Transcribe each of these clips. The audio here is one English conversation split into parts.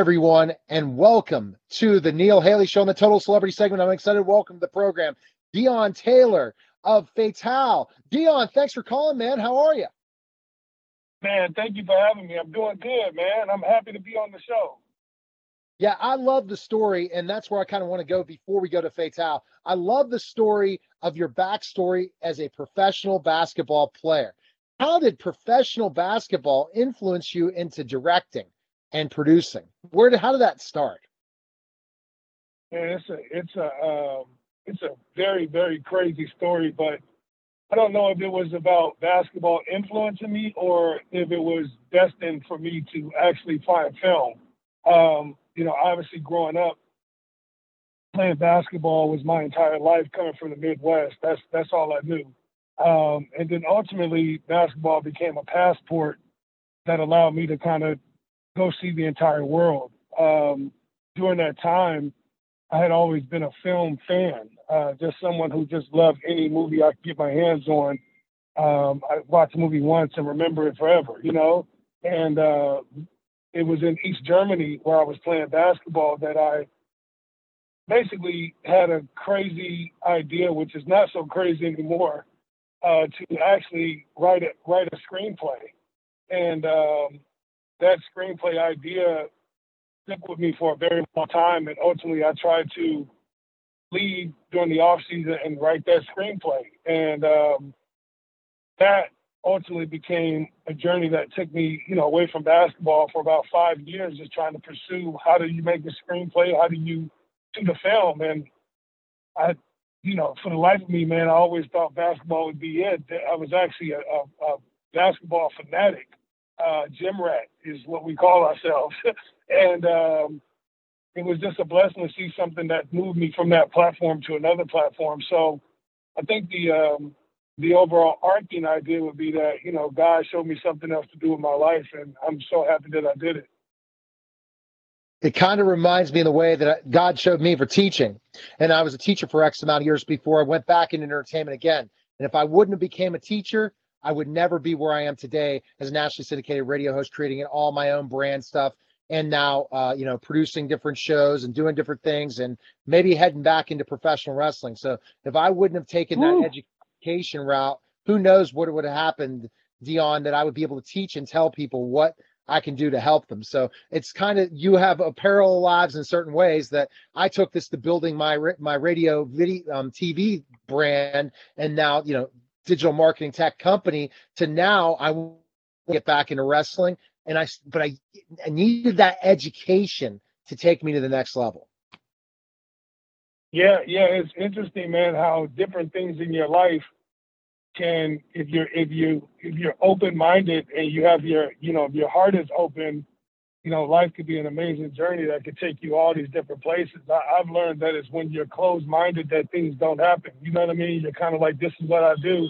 Everyone, and welcome to the Neil Haley Show on the Total Celebrity segment. I'm excited to welcome to the program Deon Taylor of Fatale. Deon, thanks for calling, man. How are you? Man, thank you for having me. I'm doing good, man. I'm happy to be on the show. Yeah, I love the story, and that's where I kind of want to go before we go to Fatale. I love the story of your backstory as a professional basketball player. How did professional basketball influence you into directing? And producing. Where did how did that start? Yeah, it's a it's a um, it's a very very crazy story, but I don't know if it was about basketball influencing me or if it was destined for me to actually find film. Um, you know, obviously growing up playing basketball was my entire life coming from the Midwest. That's that's all I knew. Um, and then ultimately basketball became a passport that allowed me to kind of go see the entire world. Um, during that time, I had always been a film fan, uh, just someone who just loved any movie I could get my hands on. Um, I watched a movie once and remember it forever, you know. And uh, it was in East Germany where I was playing basketball that I basically had a crazy idea, which is not so crazy anymore, uh, to actually write a write a screenplay. And um, that screenplay idea stuck with me for a very long time, and ultimately I tried to leave during the off season and write that screenplay, and um, that ultimately became a journey that took me, you know, away from basketball for about five years, just trying to pursue how do you make a screenplay, how do you do the film, and I, you know, for the life of me, man, I always thought basketball would be it. I was actually a, a, a basketball fanatic uh, gym rat is what we call ourselves. and um, it was just a blessing to see something that moved me from that platform to another platform. So I think the um, the overall arcing idea would be that you know God showed me something else to do with my life, and I'm so happy that I did it. It kind of reminds me in the way that God showed me for teaching, and I was a teacher for X amount of years before I went back into entertainment again. And if I wouldn't have became a teacher, I would never be where I am today as a nationally syndicated radio host, creating all my own brand stuff, and now uh, you know producing different shows and doing different things, and maybe heading back into professional wrestling. So if I wouldn't have taken Ooh. that education route, who knows what would have happened, Deon? That I would be able to teach and tell people what I can do to help them. So it's kind of you have a parallel lives in certain ways that I took this to building my my radio video um, TV brand, and now you know digital marketing tech company to now I get back into wrestling. And I, but I, I needed that education to take me to the next level. Yeah, yeah, it's interesting, man, how different things in your life can, if you're if you if you're open minded and you have your, you know, if your heart is open, you know, life could be an amazing journey that could take you all these different places. I, have learned that it's when you're closed minded that things don't happen. You know what I mean? You're kind of like, this is what I do,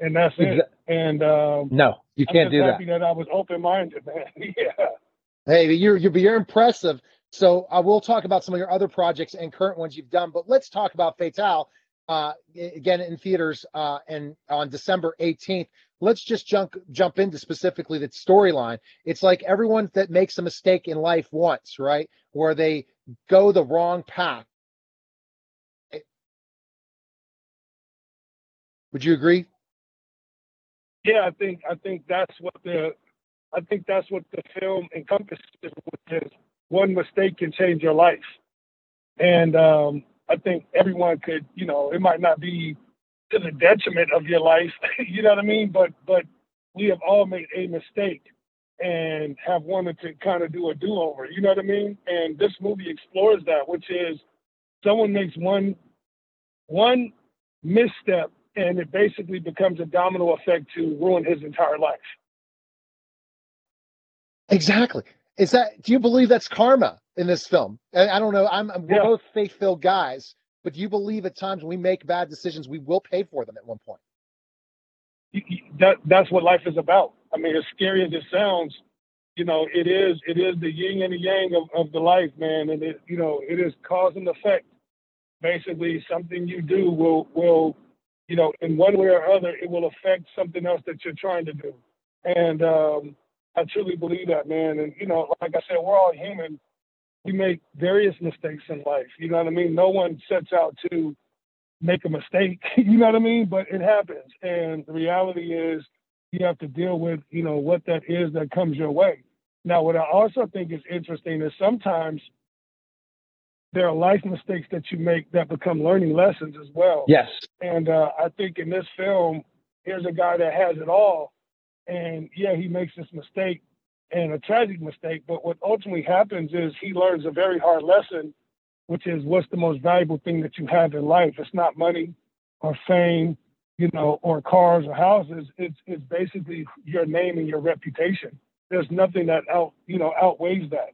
and that's it. And um, no, you can't do that. that I was open minded, man. yeah. Hey, you're you're you're impressive. So I will talk about some of your other projects and current ones you've done, but let's talk about Fatale uh, again in theaters uh, and on December 18th let's just jump jump into specifically the storyline. It's like everyone that makes a mistake in life once, right? Where they go the wrong path. Would you agree? Yeah, I think I think that's what the I think that's what the film encompasses, which is one mistake can change your life. And um, I think everyone could, you know, it might not be to the detriment of your life. you know what I mean? But but we have all made a mistake and have wanted to kind of do a do-over. You know what I mean? And this movie explores that, which is someone makes one one misstep and it basically becomes a domino effect to ruin his entire life. Exactly. Is that do you believe that's karma in this film? I, I don't know. I'm, I'm we're yeah. both faith-filled guys. But you believe at times when we make bad decisions, we will pay for them at one point? That that's what life is about. I mean, as scary as it sounds, you know, it is it is the yin and the yang of, of the life, man, and it you know it is cause and effect. Basically, something you do will will you know in one way or other it will affect something else that you're trying to do, and um, I truly believe that, man. And you know, like I said, we're all human. We make various mistakes in life. You know what I mean? No one sets out to make a mistake. you know what I mean? But it happens, and the reality is you have to deal with you know what that is that comes your way. Now, what I also think is interesting is sometimes there are life mistakes that you make that become learning lessons as well. Yes. And uh, I think in this film, here's a guy that has it all, and yeah, he makes this mistake and a tragic mistake. But what ultimately happens is he learns a very hard lesson, which is what's the most valuable thing that you have in life. It's not money or fame, you know, or cars or houses. It's it's basically your name and your reputation. There's nothing that out you know outweighs that.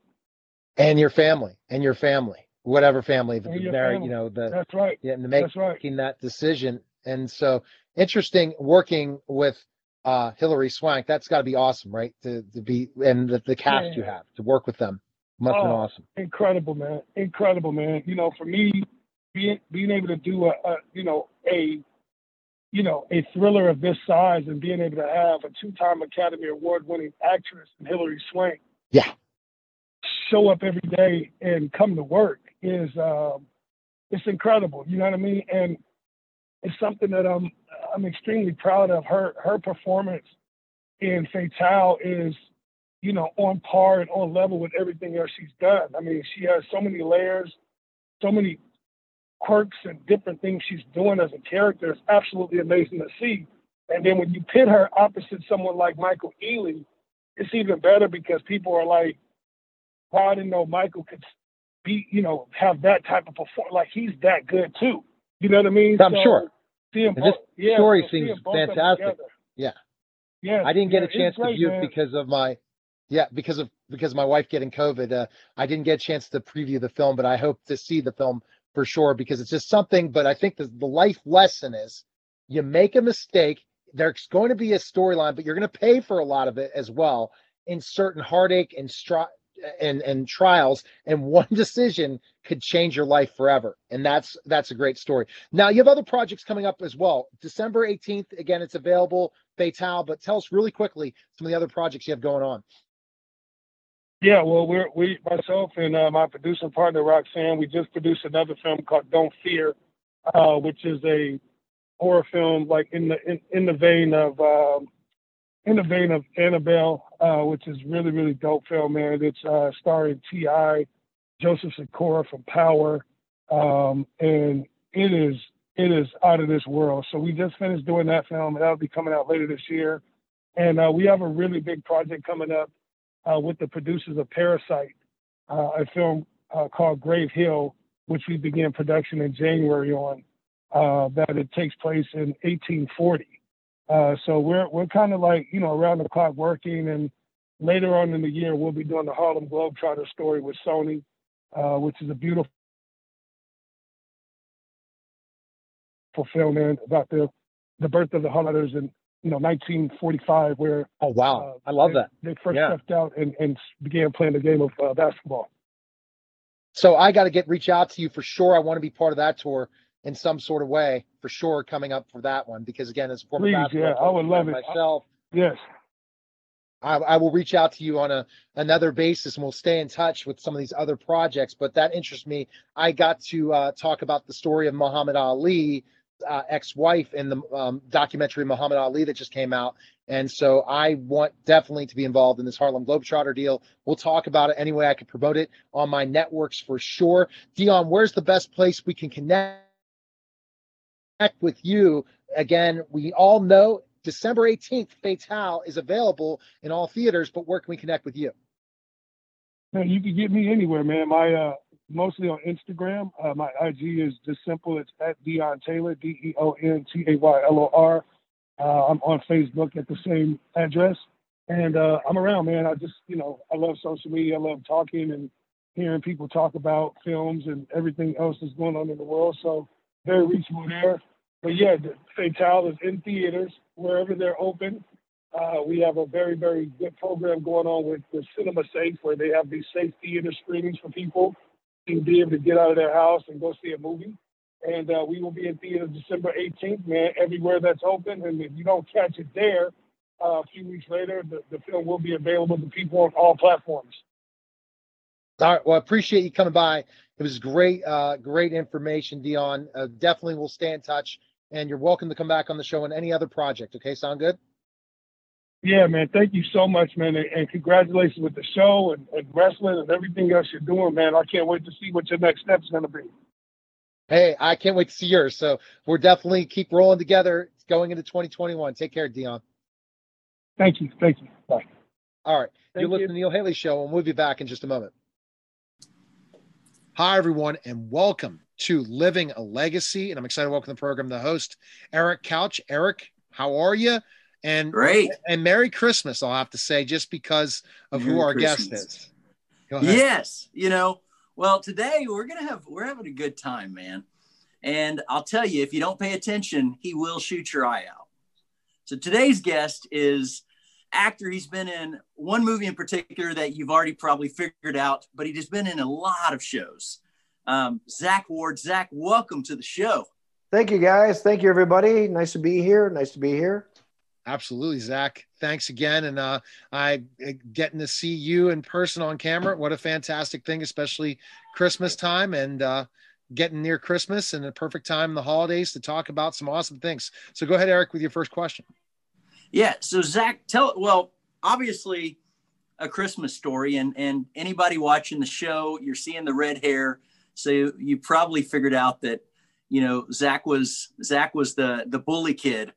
And your family, and your family, whatever family, if it's married, you know, the That's right. yeah, and to make That's right. making that decision. And so interesting working with uh Hilary Swank. That's got to be awesome, right? To to be and the, the cast you have to work with them must Oh, awesome. incredible, man. Incredible, man. You know, for me, being being able to do a, a you know a you know a thriller of this size and being able to have a two-time Academy Award-winning actress in Hilary Swank, Yeah. show up every day and come to work is um, it's incredible. You know what I mean? And it's something that I'm I'm extremely proud of. Her her performance in Fatale is you know, on par and on level with everything else she's done. I mean, she has so many layers, so many quirks and different things she's doing as a character. It's absolutely amazing to see. And then when you pit her opposite someone like Michael Ealy, it's even better because people are like, I didn't know Michael could be, you know, have that type of performance. Like he's that good too. You know what I mean? I'm sure. Seeing both, this yeah, story so seems seeing both of them fantastic. Yeah. Yeah. I didn't get yeah, a chance to great, view it because of my yeah, because of because of my wife getting COVID. Uh, I didn't get a chance to preview the film, but I hope to see the film for sure because it's just something. But I think the, the life lesson is you make a mistake, there's going to be a storyline, but you're going to pay for a lot of it as well in certain heartache and stri- and and trials. And one decision could change your life forever. And that's that's a great story. Now you have other projects coming up as well. December 18th, again, it's available. Fatale but tell us really quickly some of the other projects you have going on. Yeah, well, we're we myself and uh, my producing partner Roxanne, we just produced another film called Don't Fear, uh, which is a horror film like in the in, in the vein of um, in the vein of Annabelle, uh, which is really really dope film, man. It's uh, starring Ti, Joseph Sikora from Power, um, and it is it is out of this world. So we just finished doing that film, and that'll be coming out later this year. And uh, we have a really big project coming up uh, with the producers of Parasite, uh, a film uh, called Grave Hill, which we began production in January on. That it takes place in 1840. Uh, so we're we're kind of like you know around the clock working, and later on in the year we'll be doing the Harlem Globetrotter story with Sony, uh, which is a beautiful fulfillment about the the birth of the Hollanders in you know 1945, where Oh wow, uh, I love they, that. They first Yeah. stepped out and, and began playing the game of uh, basketball. So I got to get reach out to you for sure. I want to be part of that tour in some sort of way for sure coming up for that one because again, as a former Please, basketball yeah, I would love it. myself. Yes, I, I will reach out to you on a another basis and we'll stay in touch with some of these other projects. But that interests me. I got to uh, talk about the story of Muhammad Ali, uh, ex-wife in the um, documentary Muhammad Ali that just came out, and so I want definitely to be involved in this Harlem Globetrotter deal. We'll talk about it any way I can promote it on my networks for sure. Deon, where's the best place we can connect with you? Again, we all know December 18th, Fatale is available in all theaters, but where can we connect with you? man, you can get me anywhere, man. My uh, mostly on Instagram. Uh, my IG is just simple. It's at Deon Taylor, D E O N T A Y L O R. Uh, I'm on Facebook at the same address, and uh, I'm around, man. I just, you know, I love social media. I love talking and hearing people talk about films and everything else that's going on in the world. So very reachable there. But yeah, Fatale is in theaters wherever they're open. Uh, we have a very, very good program going on with the Cinema Safe, where they have these safe theater screenings for people to be able to get out of their house and go see a movie. And uh, we will be in theaters December 18th, man, everywhere that's open. And if you don't catch it there, uh, a few weeks later, the, the film will be available to people on all platforms. All right. Well, I appreciate you coming by. It was great, uh, great information, Deon. Uh, definitely will stay in touch, and you're welcome to come back on the show on any other project. Okay, sound good? Yeah, man. Thank you so much, man, and, and congratulations with the show and, and, wrestling and everything else you're doing, man. I can't wait to see what your next step's going to be. Hey, I can't wait to see yours. So we're definitely keep rolling together It's going into 2021. Take care, Deon. Thank you. Thank you. Bye. All right. Thank you're listening to Neil Haley Show, and we'll be back in just a moment. Hi, everyone, and welcome to Living a Legacy. And I'm excited to welcome the program the host, Eric Couch. Eric, how are you? And great. And Merry Christmas, I'll have to say, just because of Merry who our Christmas. guest is. Yes. You know, well, today we're gonna have we're having a good time, man. And I'll tell you, if you don't pay attention, he will shoot your eye out. So today's guest is actor. He's been in one movie in particular that you've already probably figured out, but he's been in a lot of shows. Um, Zack Ward. Zack, welcome to the show. Thank you, guys. Thank you, everybody. Nice to be here. Nice to be here. Absolutely, Zack. Thanks again, and uh, I getting to see you in person on camera. What a fantastic thing, especially Christmas time and uh, getting near Christmas and the perfect time in the holidays to talk about some awesome things. So go ahead, Eric, with your first question. Yeah. So Zack, tell well, obviously a Christmas story, and and anybody watching the show, you're seeing the red hair, so you, probably figured out that you know Zack was Zack was the the bully kid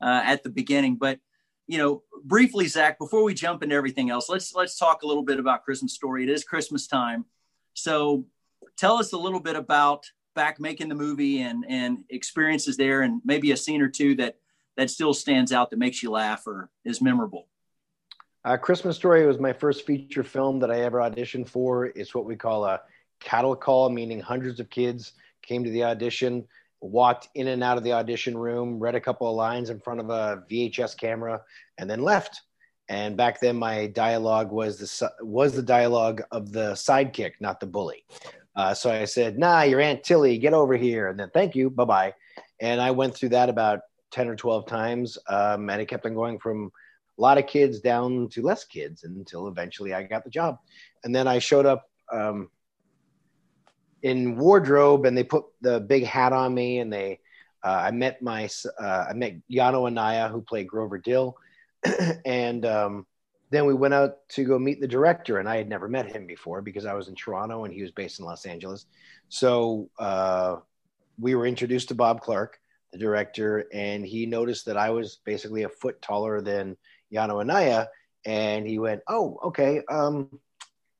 uh, at the beginning, but you know briefly, Zack, before we jump into everything else, let's let's talk a little bit about Christmas story. It is Christmas time, so tell us a little bit about back making the movie and and experiences there, and maybe a scene or two that that still stands out that makes you laugh or is memorable? Uh, Christmas Story was my first feature film that I ever auditioned for. It's what we call a cattle call, meaning hundreds of kids came to the audition, walked in and out of the audition room, read a couple of lines in front of a VHS camera, and then left. And back then, my dialogue was the was the dialogue of the sidekick, not the bully. Uh, so I said, "Nah, your Aunt Tilly, get over here," and then thank you, bye bye. And I went through that about 10 or 12 times. Um, and it kept on going from a lot of kids down to less kids until eventually I got the job. And then I showed up um, in wardrobe and they put the big hat on me and they, uh, I met my, uh, I met Yano Anaya who played Grover Dill. and um, then we went out to go meet the director and I had never met him before because I was in Toronto and he was based in Los Angeles. So uh, we were introduced to Bob Clark the director, and he noticed that I was basically a foot taller than Yano Anaya, and he went, "Oh, okay. Um,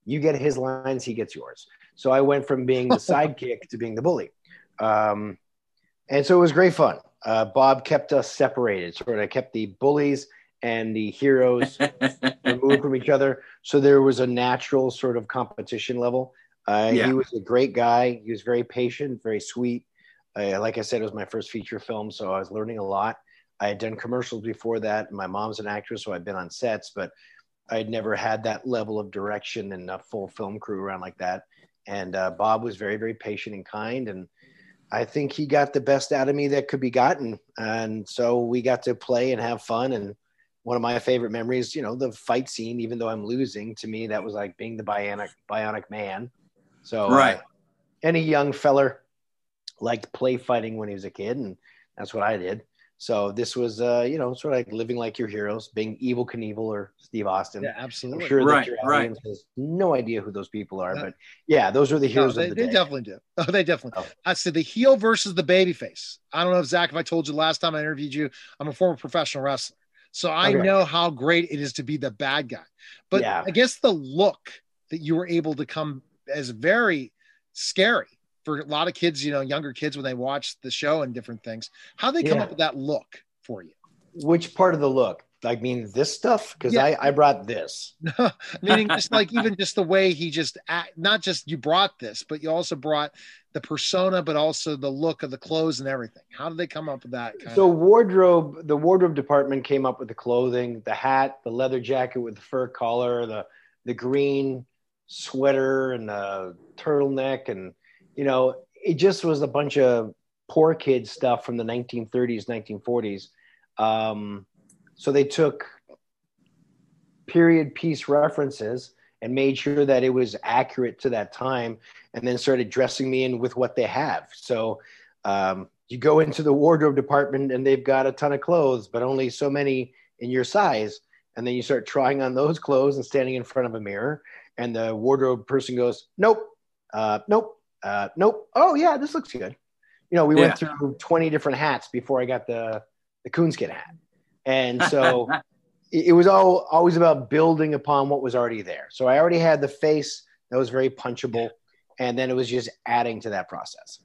you get his lines, he gets yours." So I went from being the sidekick to being the bully, um, and so it was great fun. Uh, Bob kept us separated, sort of kept the bullies and the heroes removed from each other. So there was a natural sort of competition level. Uh, yeah. He was a great guy. He was very patient, very sweet. I, like I said, it was my first feature film, so I was learning a lot. I had done commercials before that. My mom's an actress, so I'd been on sets, but I'd never had that level of direction and a full film crew around like that. And uh, Bob was very, very patient and kind. And I think he got the best out of me that could be gotten. And so we got to play and have fun. And one of my favorite memories, you know, the fight scene, even though I'm losing, to me, that was like being the bionic, bionic man. So, right. Uh, any young feller liked play fighting when he was a kid, and that's what I did. So this was, uh, you know, sort of like living like your heroes, being Evel Knievel or Steve Austin. Yeah, absolutely. I'm sure right, that your audience right. has no idea who those people are, but yeah, those are the heroes no, they, the they definitely do. Oh, they definitely. Oh. I said the heel versus the baby face. I don't know if Zack, if I told you last time I interviewed you, I'm a former professional wrestler, so I okay. know how great it is to be the bad guy. But yeah. I guess the look that you were able to come as very scary for a lot of kids, you know, younger kids when they watch the show and different things, how they come yeah. up with that look for you. Which part of the look? I mean, this stuff because yeah. I I brought this. Meaning, just like even just the way he just act, not just you brought this, but you also brought the persona, but also the look of the clothes and everything. How did they come up with that? so of- wardrobe, the wardrobe department came up with the clothing, the hat, the leather jacket with the fur collar, the the green sweater and the turtleneck and you know, it just was a bunch of poor kid stuff from the 1930s, 1940s. Um, so they took period piece references and made sure that it was accurate to that time and then started dressing me in with what they have so um, you go into the wardrobe department and they've got a ton of clothes but only so many in your size and then you start trying on those clothes and standing in front of a mirror and the wardrobe person goes nope uh, nope uh, nope oh yeah this looks good you know we Yeah. went through 20 different hats before i got the the coonskin hat and so it it was all always about building upon what was already there. So I already had the face that was very punchable, and then it was just adding to that process.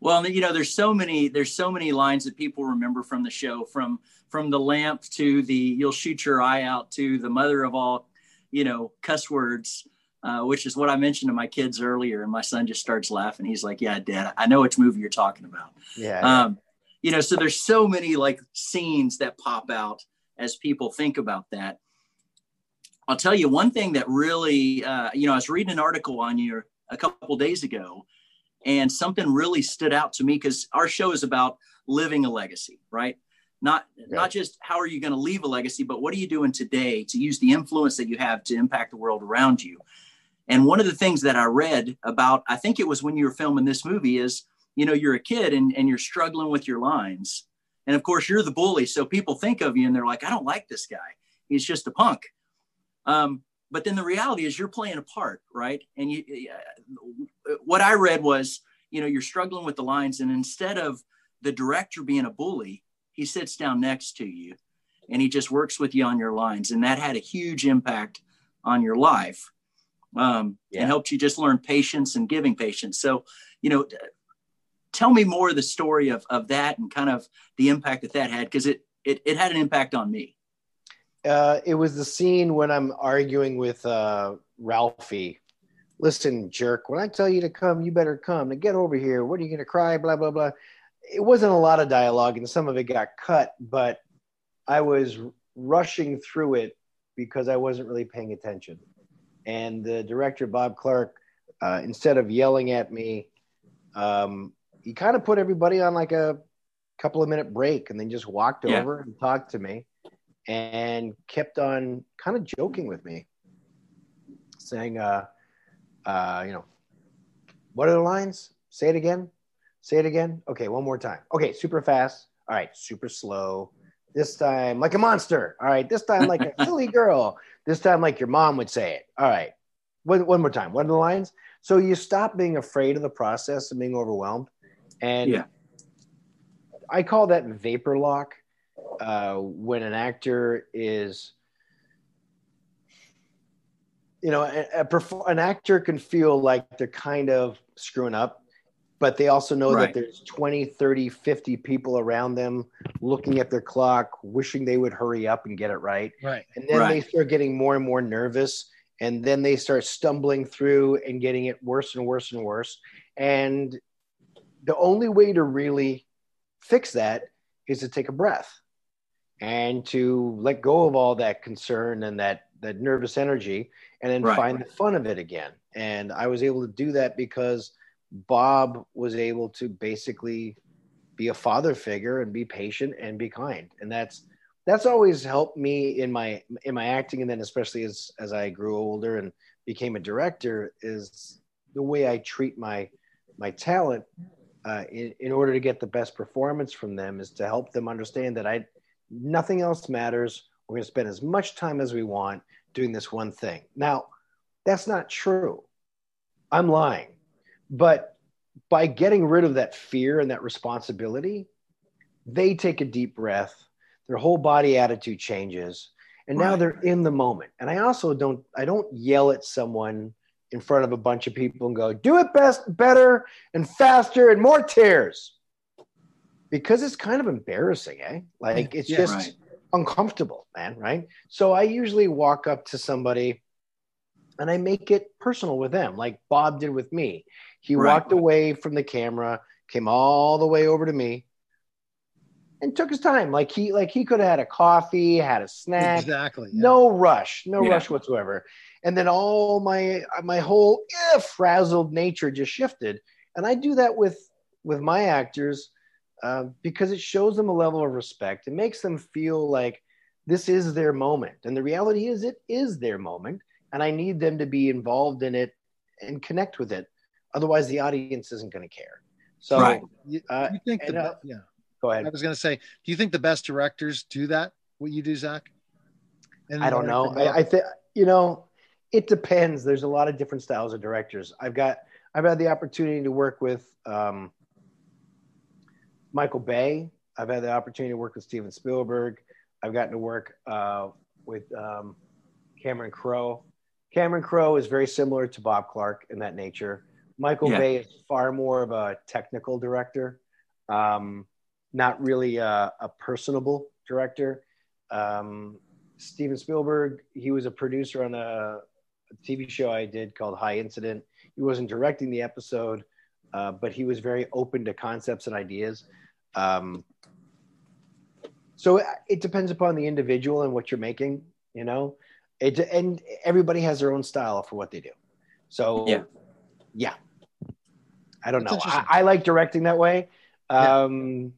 Well, you know, there's so many there's so many lines that people remember from the show, from from the lamp to the you'll shoot your eye out to the mother of all, you know, cuss words, uh, which is what I mentioned to my kids earlier, and my son just starts laughing. He's like, "Yeah, Dad, I know which movie you're talking about." Yeah, Um, you know, so there's so many like scenes that pop out as people think about that. I'll tell you one thing that really, uh, you know, I was reading an article on you a couple days ago, and something really stood out to me because our show is about living a legacy, right? Not not just how are you going to leave a legacy, but what are you doing today to use the influence that you have to impact the world around you. And one of the things that I read about, I think it was when you were filming this movie, is you know you're a kid and, and you're struggling with your lines, and of course you're the bully, so people think of you and they're like, I don't like this guy. He's just a punk. Um, but then the reality is you're playing a part, right? And you, uh, what I read was, you know, you're struggling with the lines, and instead of the director being a bully, he sits down next to you, and he just works with you on your lines, and that had a huge impact on your life, um, Yeah. and helped you just learn patience and giving patience. So, you know, tell me more of the story of of that and kind of the impact that that had, because it it it had an impact on me. uh, it was the scene when I'm arguing with uh, Ralphie. Listen, jerk, when I tell you to come, you better come. To get over here, what are you going to cry? Blah, blah, blah. It wasn't a lot of dialogue, and some of it got cut, but I was rushing through it because I wasn't really paying attention. And the director, Bob Clark, uh, instead of yelling at me, um, he kind of put everybody on like a couple of minute break and then just walked Yeah. over and talked to me and kept on kind of joking with me, saying, uh, uh, you know, what are the lines? Say it again. Say it again. Okay, one more time. Okay, super fast. All right, super slow. This time, like a monster. All right, this time, like a silly girl. This time, like your mom would say it. All right, one, one more time. What are the lines? So you stop being afraid of the process and being overwhelmed. And Yeah. I call that vapor lock uh, when an actor is you know a, a perf- an actor can feel like they're kind of screwing up but they also know Right. that there's 20 30 50 people around them looking at their clock wishing they would hurry up and get it right Right. and then they start getting more and more nervous and then they start stumbling through and getting it worse and worse and worse and the only way to really fix that is to take a breath and to let go of all that concern and that that nervous energy and then Right. find the fun of it again and i was able to do that because bob was able to basically be a father figure and be patient and be kind. And that's that's always helped me in my in my acting and then especially as as i grew older and became a director is the way i treat my my talent uh, in, in order to get the best performance from them is to help them understand that i nothing else matters. We're going to spend as much time as we want doing this one thing. Now that's not true. I'm lying but by getting rid of that fear and that responsibility they take a deep breath their whole body attitude changes and now Right. they're in the moment and i also don't i don't yell at someone in front of a bunch of people and go do it best better and faster and more tears because it's kind of embarrassing eh like it's Yeah, just right. uncomfortable man right so i usually walk up to somebody and i make it personal with them like bob did with me he Right. walked away from the camera came all the way over to me and took his time like he like he could have had a coffee had a snack Exactly. yeah. no rush no Yeah. rush whatsoever and then all my my whole eh, frazzled nature just shifted and i do that with with my actors uh, because it shows them a level of respect it makes them feel like this is their moment. And the reality is, it is their moment. And I need them to be involved in it and connect with it. Otherwise, the audience isn't going to care. So, Right. You, uh, you think and, the uh, yeah? go ahead. I was going to say, do you think the best directors do that? What you do, Zack? And I don't know. I, I think you know, it depends. There's a lot of different styles of directors. I've got I've had the opportunity to work with um, Michael Bay. I've had the opportunity to work with Steven Spielberg. I've gotten to work uh, with um, Cameron Crowe. Cameron Crowe is very similar to Bob Clark in that nature. Michael Yeah. Bay is far more of a technical director, um, not really a, a personable director. Um, Steven Spielberg, he was a producer on a, a TV show I did called High Incident. He wasn't directing the episode, uh, but he was very open to concepts and ideas. Um, so it, it depends upon the individual and what you're making, you know. It and everybody has their own style for what they do. So Yeah. yeah. I don't That's know. I, I like directing that way. Yeah. Um,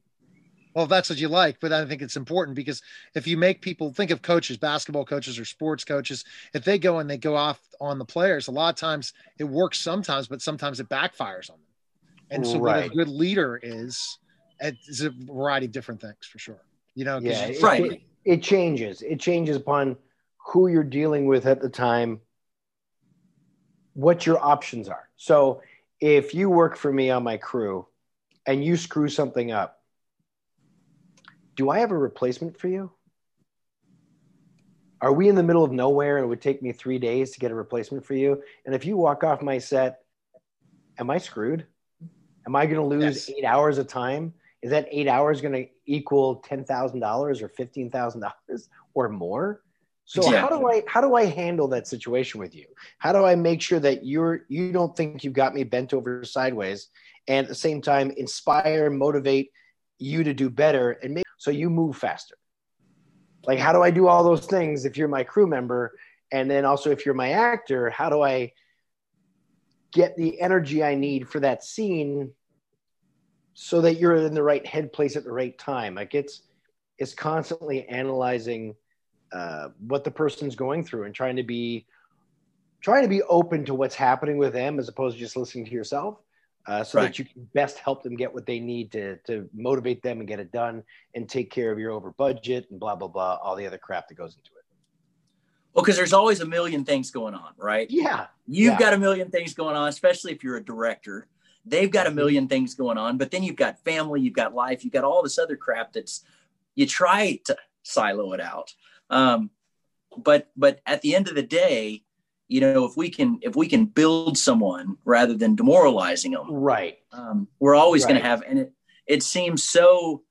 Well, if that's what you like, but I think it's important because if you make people think of coaches, basketball coaches or sports coaches, if they go and they go off on the players, a lot of times it works sometimes, but sometimes it backfires on them. And so what a good leader is, it's a variety of different things for sure. You know, yeah, it- Right. It, it changes. It changes upon who you're dealing with at the time, what your options are. So if you work for me on my crew and you screw something up, do I have a replacement for you? Are we in the middle of nowhere and it would take me three days to get a replacement for you? And if you walk off my set, am I screwed? Am I going to lose Yes. eight hours of time? Is that eight hours going to equal ten thousand dollars or fifteen thousand dollars or more? So how do I how do I handle that situation with you? How do I make sure that you're you don't think you've got me bent over sideways, and at the same time inspire, motivate you to do better, and make so you move faster? Like how do I do all those things if you're my crew member, and then also if you're my actor, how do I get the energy I need for that scene so that you're in the right head place at the right time. Like it's it's constantly analyzing uh, what the person's going through and trying to be trying to be open to what's happening with them as opposed to just listening to yourself. Uh, so Right. that you can best help them get what they need to to motivate them and get it done and take care of your over budget and blah blah blah all the other crap that goes into it. Well, because there's always a million things going on, right? Yeah, You've Yeah. got a million things going on, especially if you're a director. They've got a million things going on, but then you've got family, you've got life, you've got all this other crap that's you try to silo it out. Um, but but at the end of the day, you know, if we can if we can build someone rather than demoralizing them, right. um, we're always going to have and it it seems so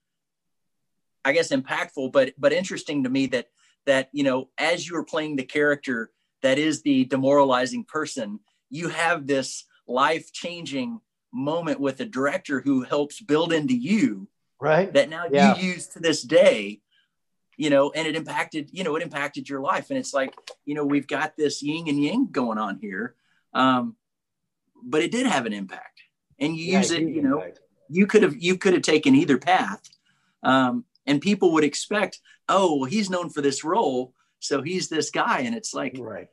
i guess impactful but but interesting to me that that you know as you are playing the character that is the demoralizing person you have this life changing moment with a director who helps build into you Right. that now Yeah. you use to this day you know and it impacted you know it impacted your life and it's like you know we've got this yin and yang going on here um but it did have an impact and you Yeah, use it you know impact. you could have you could have taken either path um, and people would expect oh well he's known for this role so he's this guy and it's like Right.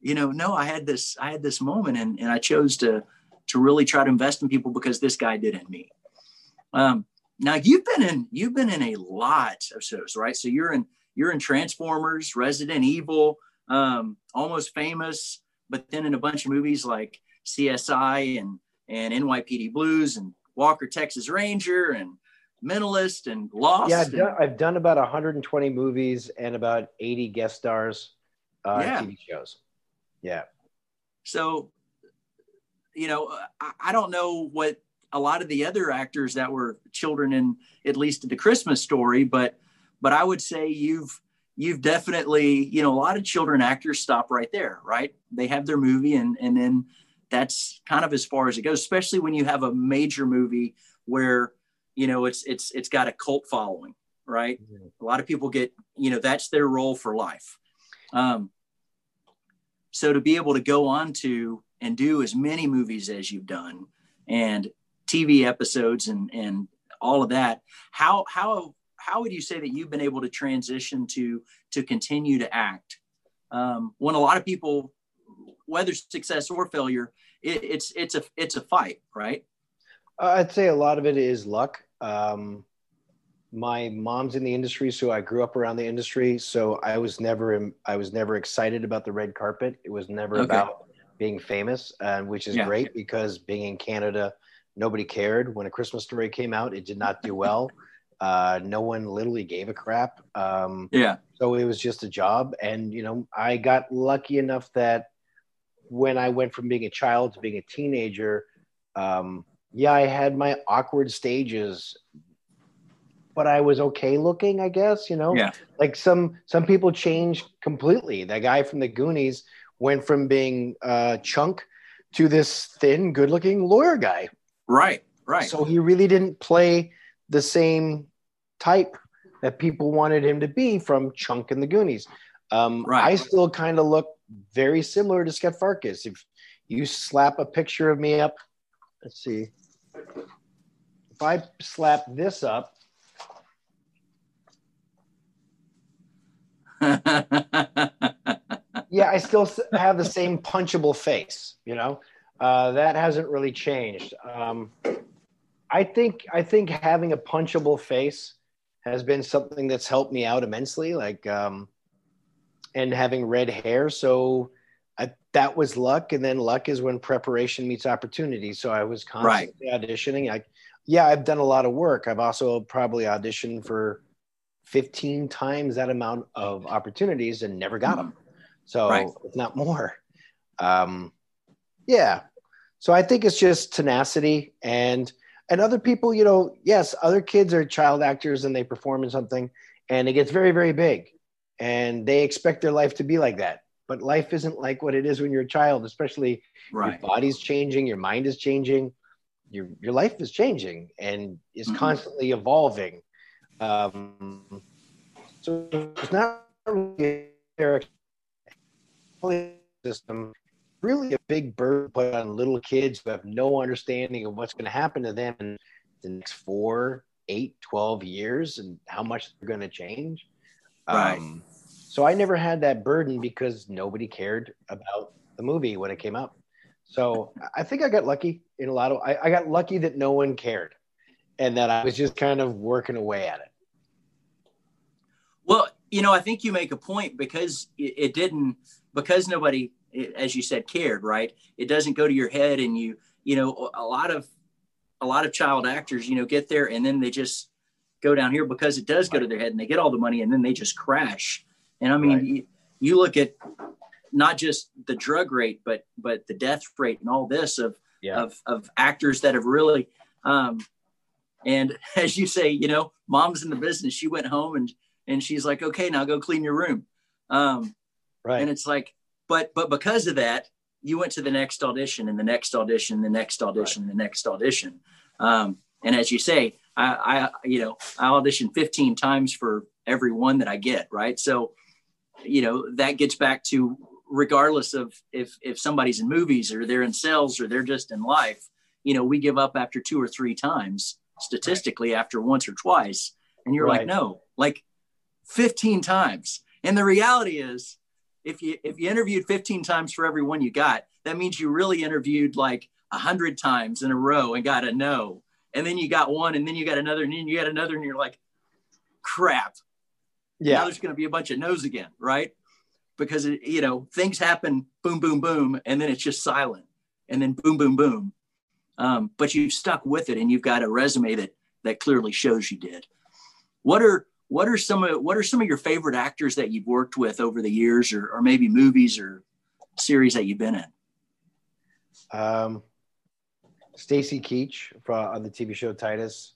you know no i had this i had this moment and, and i chose to to really try to invest in people because this guy did in me um, now you've been in you've been in a lot of shows right so you're in you're in transformers resident evil um, almost famous but then in a bunch of movies like csi and and nypd blues and walker texas ranger and mentalist and lost Yeah, I've done, I've done about 120 movies and about 80 guest stars uh, Yeah. TV shows. Yeah. So, you know, I, I don't know what a lot of the other actors that were children in at least the Christmas story, but but I would say you've you've definitely, you know, a lot of children actors stop right there, right? They have their movie and and then that's kind of as far as it goes, especially when you have a major movie where, you know, it's it's it's got a cult following, right? a lot of people get you know that's their role for life um, so to be able to go on to and do as many movies as you've done and tv episodes and and all of that how how how would you say that you've been able to transition to to continue to act um, when a lot of people, whether success or failure, it, it's it's a it's a fight, right? Uh, I'd say a lot of it is luck. Um, my mom's in the industry, so I grew up around the industry. So I was never I was never excited about the red carpet. It was never okay. about being famous, uh, which is yeah. great because being in Canada, nobody cared when a Christmas story came out. It did not do well. Uh, no one literally gave a crap. Um, yeah. So it was just a job, and you know, I got lucky enough that when I went from being a child to being a teenager, um, yeah, I had my awkward stages, but I was okay looking, I guess. You know, yeah. Like some some people change completely. That guy from the Goonies went from being uh, chunk to this thin, good-looking lawyer guy. Right. Right. So he really didn't play the same type that people wanted him to be from Chunk and the Goonies. Um, right. I still kind of look very similar to Scut Farkus. If you slap a picture of me up, let's see. If I slap this up, yeah, I still have the same punchable face. You know, uh, that hasn't really changed. Um, I think I think having a punchable face has been something that's helped me out immensely. Like, um, and having red hair, so I, that was luck, and then luck is when preparation meets opportunity. So I was constantly right. auditioning. I, yeah, I've done a lot of work. I've also probably auditioned for 15 times that amount of opportunities and never got them. So right. if not more. Um, yeah. So I think it's just tenacity and and other people, you know, yes, other kids are child actors and they perform in something and it gets very, very big. And they expect their life to be like that. But life isn't like what it is when you're a child, especially right. your body's changing, your mind is changing, your your life is changing and is mm-hmm. constantly evolving. Um, so it's not really a system really a big burden put on little kids who have no understanding of what's going to happen to them in the next four, eight, 12 years and how much they're going to change. Right. Um, so I never had that burden because nobody cared about the movie when it came out. So I think I got lucky in a lot of, I, I got lucky that no one cared and that I was just kind of working away at it. Well, you know, I think you make a point because it, it didn't, because nobody as you said, cared, right? It doesn't go to your head and you, you know, a lot of, a lot of child actors, you know, get there and then they just go down here because it does go to their head and they get all the money and then they just crash. And I mean, right. you, you look at not just the drug rate, but, but the death rate and all this of, yeah. of, of actors that have really, um, and as you say, you know, mom's in the business. She went home and, and she's like, okay, now go clean your room. Um, right. And it's like, but but because of that, you went to the next audition and the next audition, the next audition, right. the next audition. Um, and as you say, I, I you know I audition 15 times for every one that I get, right? So you know that gets back to regardless of if if somebody's in movies or they're in sales or they're just in life, you know, we give up after two or three times statistically right. after once or twice. And you're right. like, no, like 15 times. And the reality is if you if you interviewed 15 times for every one you got, that means you really interviewed like a hundred times in a row and got a no. And then you got one, and then you got another, and then you got another, and you're like, crap. Yeah. Now there's going to be a bunch of no's again, right? Because it, you know things happen, boom, boom, boom, and then it's just silent, and then boom, boom, boom. Um, but you've stuck with it, and you've got a resume that that clearly shows you did. What are what are some of what are some of your favorite actors that you've worked with over the years or, or maybe movies or series that you've been in um, stacy keach on the tv show titus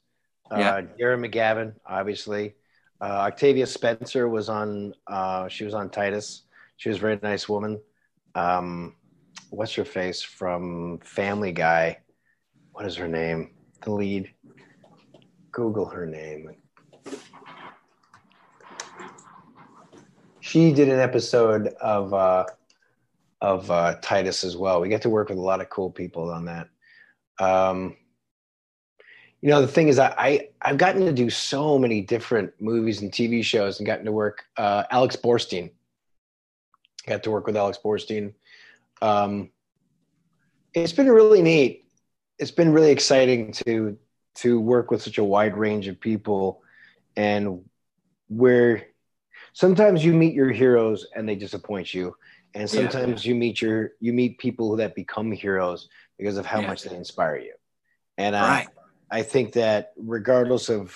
uh, yeah. Darren McGavin, obviously. Uh, Octavia Spencer was on. Uh, she was on Titus. She was a very nice woman. Um, what's her face from Family Guy? What is her name? The lead. Google her name. She did an episode of uh, of uh, Titus as well. We get to work with a lot of cool people on that. Um, you know the thing is I, I i've gotten to do so many different movies and tv shows and gotten to work uh, alex borstein got to work with alex borstein um, it's been really neat it's been really exciting to to work with such a wide range of people and where sometimes you meet your heroes and they disappoint you and sometimes yeah. you meet your you meet people that become heroes because of how yeah. much they inspire you and right. I, I think that regardless of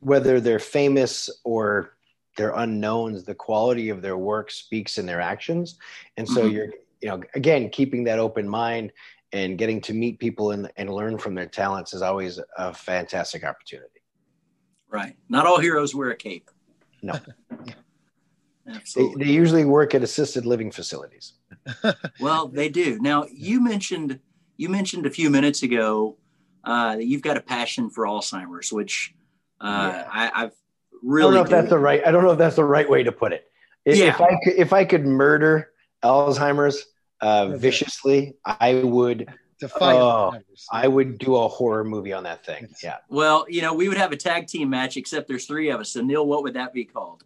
whether they're famous or they're unknowns the quality of their work speaks in their actions and so mm-hmm. you're you know again keeping that open mind and getting to meet people and, and learn from their talents is always a fantastic opportunity right not all heroes wear a cape no they, they usually work at assisted living facilities well they do now you mentioned you mentioned a few minutes ago uh, that you've got a passion for alzheimer's which uh, yeah. I, have really i don't know if that's the right i don't know if that's the right way to put it if, yeah. if i could if i could murder alzheimer's uh, viciously, I would. To fight oh, I would do a horror movie on that thing. Yeah. Well, you know, we would have a tag team match, except there's three of us. So, Neil, what would that be called?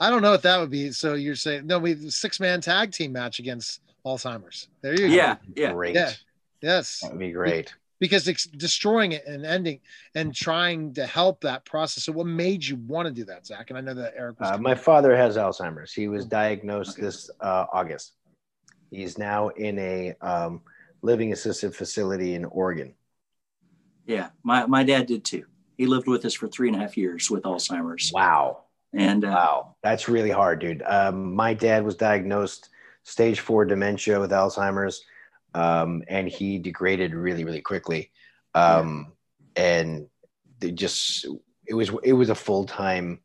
I don't know what that would be. So you're saying no? We six man tag team match against Alzheimer's. There you go. Yeah. Yeah. Great. Yeah. Yes. That would be great. Because it's destroying it and ending and trying to help that process. So, what made you want to do that, Zack? And I know that Eric. Uh, my father has Alzheimer's. He was diagnosed okay. this uh, August. He's now in a um, living assisted facility in Oregon. Yeah, my, my dad did too. He lived with us for three and a half years with Alzheimer's. Wow. And uh, wow, that's really hard, dude. Um, my dad was diagnosed stage four dementia with Alzheimer's, um, and he degraded really, really quickly. Um. And they just it was it was a full time.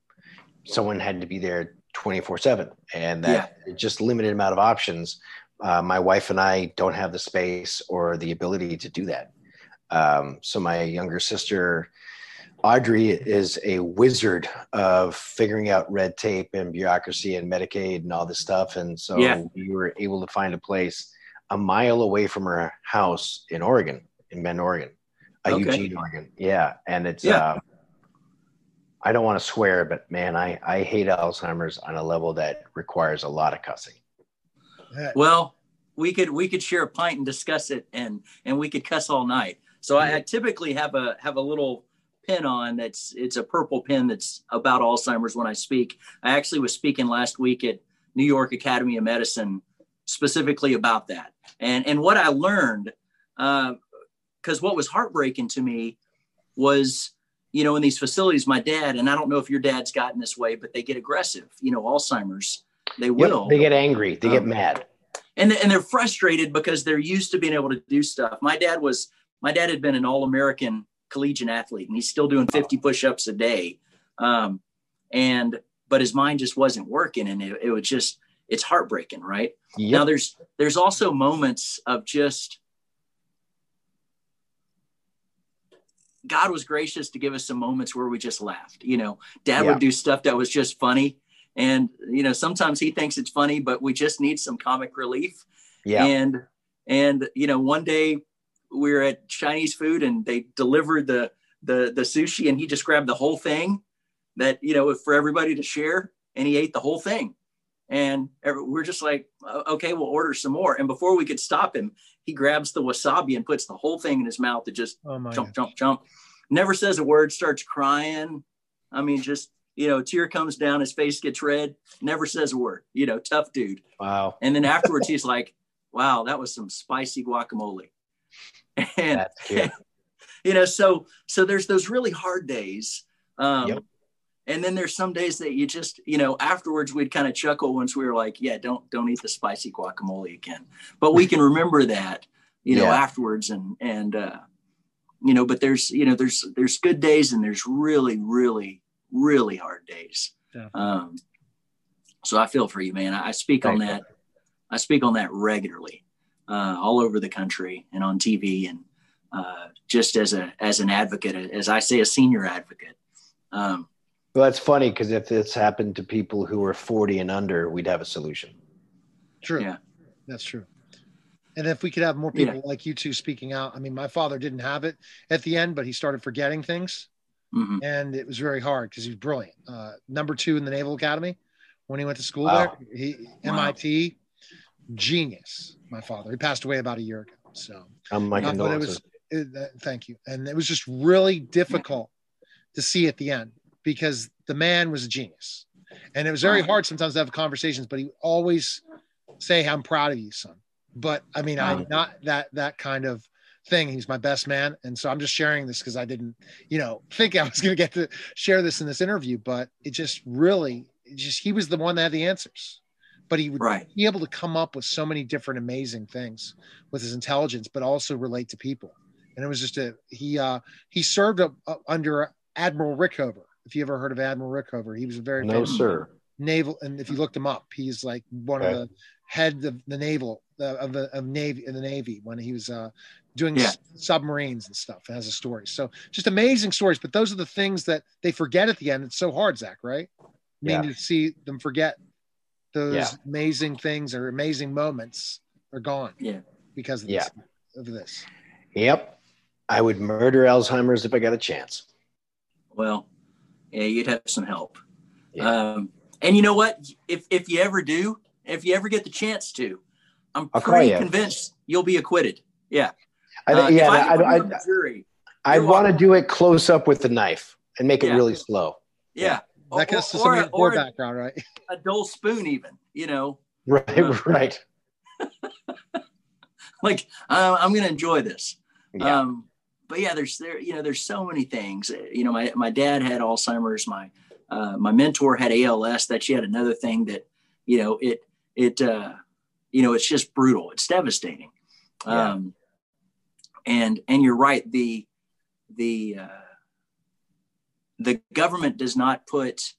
Someone had to be there twenty four seven, and that yeah. just limited amount of options uh, my wife and I don't have the space or the ability to do that. Um, so my younger sister, Audrey, is a wizard of figuring out red tape and bureaucracy and Medicaid and all this stuff. And so yeah. we were able to find a place a mile away from her house in Oregon, in Bend, Oregon, uh, okay. Eugene, Oregon. Yeah, and it's. Yeah. Uh, I don't want to swear, but man, I I hate Alzheimer's on a level that requires a lot of cussing. Well, we could we could share a pint and discuss it, and and we could cuss all night. So I, I typically have a have a little pin on that's it's a purple pin that's about Alzheimer's when I speak. I actually was speaking last week at New York Academy of Medicine specifically about that. And and what I learned, because uh, what was heartbreaking to me was, you know, in these facilities, my dad and I don't know if your dad's gotten this way, but they get aggressive. You know, Alzheimer's they will. Yep, they get angry. They um, get mad. And, and they're frustrated because they're used to being able to do stuff. My dad was, my dad had been an all American collegiate athlete and he's still doing 50 push ups a day. Um, and, but his mind just wasn't working and it, it was just, it's heartbreaking, right? Yep. Now there's, there's also moments of just, God was gracious to give us some moments where we just laughed. You know, dad yeah. would do stuff that was just funny and you know sometimes he thinks it's funny but we just need some comic relief. Yeah. And and you know one day we were at chinese food and they delivered the the the sushi and he just grabbed the whole thing that you know for everybody to share and he ate the whole thing. And we're just like okay we'll order some more. And before we could stop him he grabs the wasabi and puts the whole thing in his mouth to just oh jump gosh. jump jump never says a word starts crying. I mean just you know, tear comes down, his face gets red, never says a word, you know, tough dude. Wow. And then afterwards, he's like, wow, that was some spicy guacamole. And, you know, so, so there's those really hard days. Um, yep. And then there's some days that you just, you know, afterwards we'd kind of chuckle once we were like, yeah, don't, don't eat the spicy guacamole again. But we can remember that, you know, yeah. afterwards and, and, uh, you know, but there's, you know, there's, there's good days and there's really, really, really hard days. Um, so I feel for you, man. I, speak on that. I speak on that regularly, uh, all over the country and on TV, and uh, just as a as an advocate, as I say, a senior advocate. Um, well, that's funny because if this happened to people who were forty and under, we'd have a solution. True. Yeah, that's true. And if we could have more people yeah. like you two speaking out, I mean, my father didn't have it at the end, but he started forgetting things. Mm-hmm. And it was very hard because he was brilliant. Uh, number two in the Naval Academy when he went to school wow. there. He wow. MIT genius. My father. He passed away about a year ago. So um, my condolences. It was, it, uh, thank you. And it was just really difficult to see at the end because the man was a genius, and it was very hard sometimes to have conversations. But he always say, "I'm proud of you, son." But I mean, I'm not that that kind of thing. He's my best man, and so I'm just sharing this because I didn't, you know, think I was going to get to share this in this interview. But it just really, it just he was the one that had the answers but he would right. be able to come up with so many different amazing things with his intelligence, but also relate to people. And it was just a he uh, he served up, uh, under Admiral Rickover. If you ever heard of Admiral Rickover, he was a very no sir naval. And if you looked him up, he's like one okay. of the head of the naval uh, of the of navy in the navy when he was uh, doing yeah. submarines and stuff. It has a story. So just amazing stories. But those are the things that they forget at the end. It's so hard, Zack. Right? I mean, yeah. to see them forget those yeah. amazing things or amazing moments are gone. Yeah. Because of, yeah. this, of this. Yep. I would murder Alzheimer's if I got a chance. Well, yeah, you'd have some help. Yeah. Um, and you know what? If if you ever do, if you ever get the chance to, I'm I'll pretty convinced you'll be acquitted. Yeah. I, uh, yeah. I, I, I, jury, I want to do it close up with the knife and make yeah. it really slow. Yeah. That gets to some of your background, right? A dull spoon, even, you know. Right, uh, right. like uh, I'm going to enjoy this. Yeah. Um, but yeah, there's there, you know, there's so many things. You know, my my dad had Alzheimer's. My uh, my mentor had ALS. That's yet another thing that you know it it uh, you know it's just brutal. It's devastating. Yeah. Um, and and you're right. The the uh, the government does not put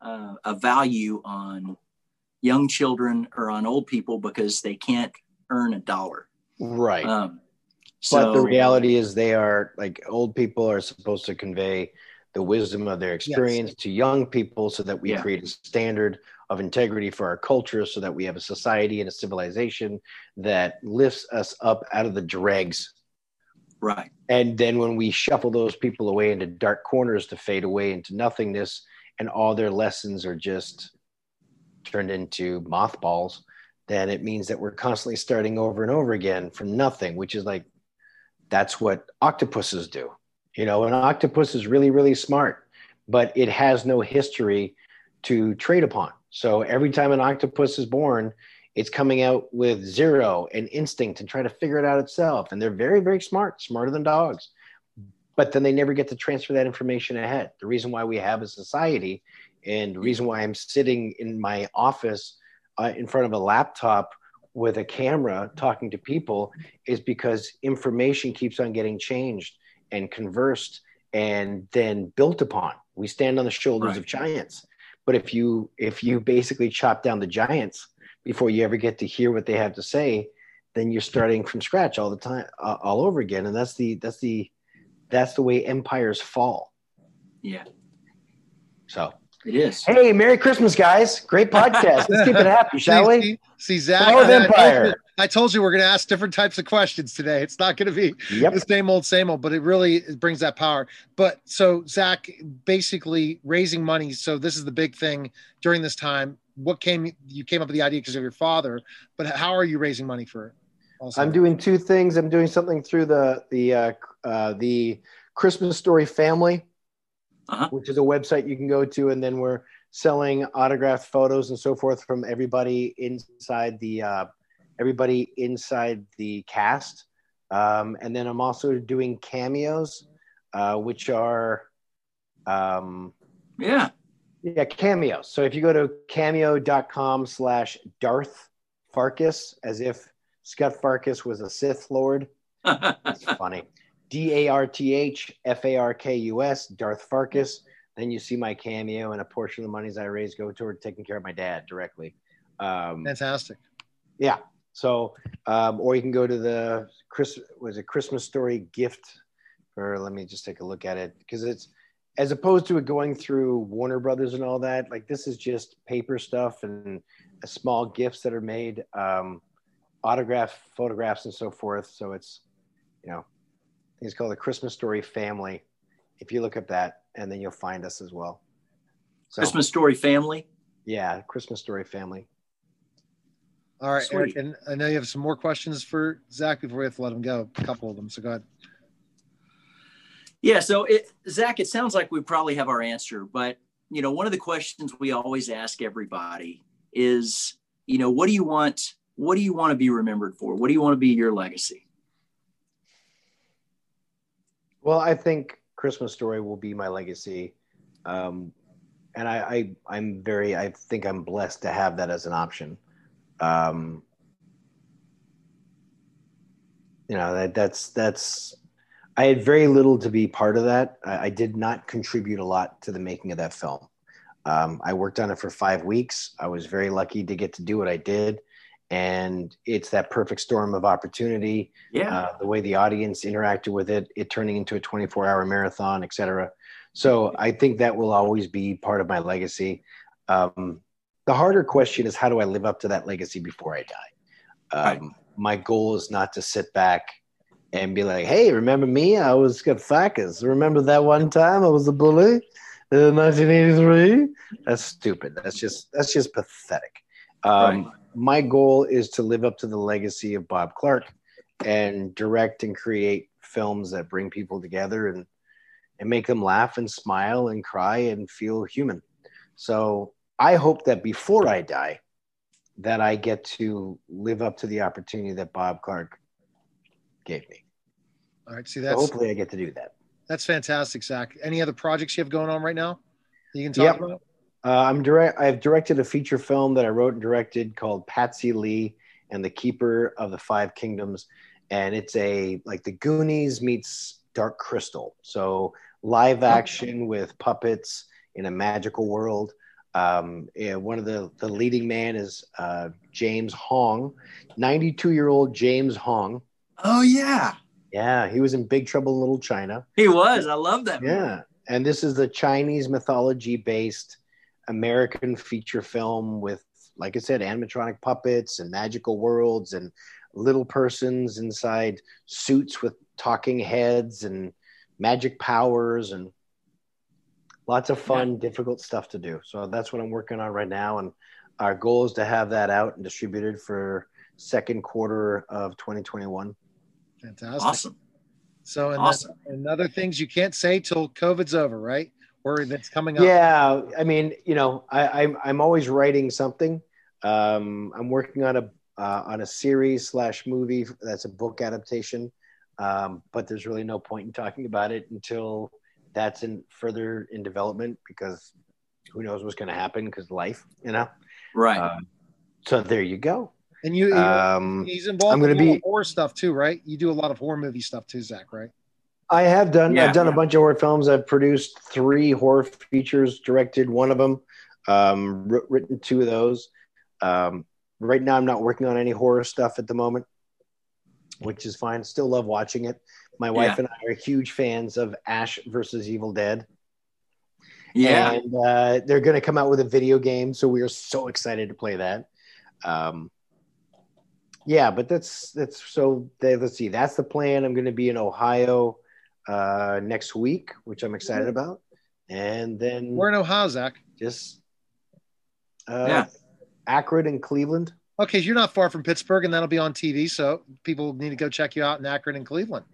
uh, a value on young children or on old people because they can't earn a dollar. Right. Um, so, but the reality is, they are like old people are supposed to convey the wisdom of their experience yes. to young people so that we yeah. create a standard of integrity for our culture so that we have a society and a civilization that lifts us up out of the dregs Right. And then when we shuffle those people away into dark corners to fade away into nothingness, and all their lessons are just turned into mothballs, then it means that we're constantly starting over and over again from nothing, which is like that's what octopuses do. You know, an octopus is really, really smart, but it has no history to trade upon. So every time an octopus is born, it's coming out with zero and instinct and trying to figure it out itself. And they're very, very smart, smarter than dogs. But then they never get to transfer that information ahead. The reason why we have a society and the reason why I'm sitting in my office uh, in front of a laptop with a camera talking to people is because information keeps on getting changed and conversed and then built upon. We stand on the shoulders right. of giants. But if you if you basically chop down the giants, before you ever get to hear what they have to say then you're starting from scratch all the time uh, all over again and that's the that's the that's the way empires fall yeah so it is. Hey, Merry Christmas, guys! Great podcast. Let's keep it happy, shall see, we? See, Zack. I, Empire. I, told you we're going to ask different types of questions today. It's not going to be yep. the same old, same old, but it really it brings that power. But so, Zack, basically raising money. So this is the big thing during this time what came you came up with the idea because of your father but how are you raising money for it also? i'm doing two things i'm doing something through the the uh, uh, the christmas story family uh-huh. which is a website you can go to and then we're selling autographed photos and so forth from everybody inside the uh, everybody inside the cast um, and then i'm also doing cameos uh, which are um, yeah yeah, Cameo. So if you go to cameo.com slash Darth Farkus, as if Scut Farkus was a Sith Lord. It's funny. D A R T H F A R K U S, Darth Farkus. Then you see my cameo, and a portion of the monies I raise go toward taking care of my dad directly. Um, Fantastic. Yeah. So, um, or you can go to the Chris was a Christmas story gift, or let me just take a look at it because it's as opposed to it going through Warner Brothers and all that, like this is just paper stuff and small gifts that are made. Um, autograph photographs and so forth. So it's, you know, it's called the Christmas Story Family. If you look at that, and then you'll find us as well. So, Christmas Story Family. Yeah, Christmas Story Family. All right, Sweet. Eric, and I know you have some more questions for Zack before we have to let him go. A couple of them, so go ahead. Yeah, so it, Zack, it sounds like we probably have our answer, but you know, one of the questions we always ask everybody is, you know, what do you want? What do you want to be remembered for? What do you want to be your legacy? Well, I think Christmas Story will be my legacy, um, and I, I, I'm very, I think I'm blessed to have that as an option. Um, you know that that's that's I had very little to be part of that. I, I did not contribute a lot to the making of that film. Um, I worked on it for five weeks. I was very lucky to get to do what I did, and it's that perfect storm of opportunity. Yeah, uh, the way the audience interacted with it, it turning into a 24-hour marathon, etc. So I think that will always be part of my legacy. Um, the harder question is how do I live up to that legacy before I die? Um, right. My goal is not to sit back and be like, "Hey, remember me? I was Scut Farkus. Remember that one time I was a bully in 1983?" That's stupid. That's just that's just pathetic. Um, right. My goal is to live up to the legacy of Bob Clark and direct and create films that bring people together and and make them laugh and smile and cry and feel human. So I hope that before I die, that I get to live up to the opportunity that Bob Clark gave me. All right. See, that. so hopefully I get to do that. That's fantastic, Zack. Any other projects you have going on right now you can talk yep. about? Uh, I'm direct. I've directed a feature film that I wrote and directed called Patsy Lee and the Keeper of the Five Kingdoms, and it's a like the Goonies meets Dark Crystal. So live action with puppets in a magical world. Um, yeah, one of the the leading man is uh, James Hong, 92 year old James Hong. Oh yeah, yeah. He was in Big Trouble in Little China. He was. I love that. Yeah, and this is the Chinese mythology based American feature film with, like I said, animatronic puppets and magical worlds and little persons inside suits with talking heads and magic powers and lots of fun, yeah. difficult stuff to do. So that's what I'm working on right now, and our goal is to have that out and distributed for second quarter of 2021. Fantastic. Awesome. So, and, awesome. and other things you can't say till COVID's over, right? Or that's coming up. Yeah, I mean, you know, I, I'm I'm always writing something. Um, I'm working on a uh, on a series slash movie that's a book adaptation, um, but there's really no point in talking about it until that's in further in development because who knows what's going to happen because life, you know. Right. Uh, so there you go. And you, um, he's involved. I'm going to be horror stuff too, right? You do a lot of horror movie stuff too, Zack, right? I have done. Yeah, I've done a bunch of horror films. I've produced three horror features, directed one of them, um, written two of those. Um, right now, I'm not working on any horror stuff at the moment, which is fine. Still love watching it. My wife yeah. and I are huge fans of Ash versus Evil Dead. Yeah, and uh, they're going to come out with a video game, so we are so excited to play that. Um, yeah, but that's that's so. They, let's see, that's the plan. I'm going to be in Ohio uh, next week, which I'm excited mm-hmm. about, and then we're in Ohio, Zack. Just uh, yeah, Akron and Cleveland. Okay, so you're not far from Pittsburgh, and that'll be on TV, so people need to go check you out in Akron and Cleveland.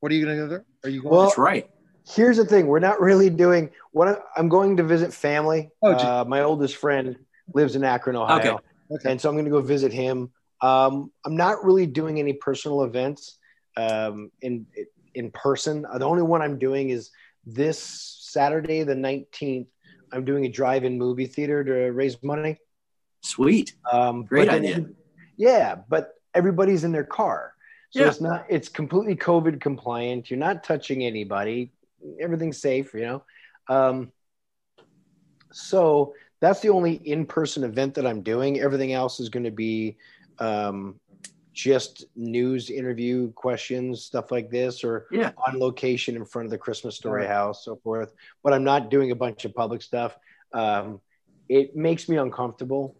What are you going to do there? Are you going? Well, That's right. Here's the thing: we're not really doing what I'm going to visit family. Oh, uh, my oldest friend lives in Akron, Ohio, okay. Okay. and so I'm going to go visit him. Um, I'm not really doing any personal events um, in in person. The only one I'm doing is this Saturday, the 19th. I'm doing a drive-in movie theater to raise money. Sweet. Um, Great idea. yeah, but everybody's in their car. So yeah. it's not it's completely COVID compliant. You're not touching anybody. Everything's safe, you know. Um, so that's the only in-person event that I'm doing. Everything else is going to be um, just news interview questions, stuff like this, or yeah. on location in front of the Christmas Story right. house, so forth. But I'm not doing a bunch of public stuff. Um, it makes me uncomfortable.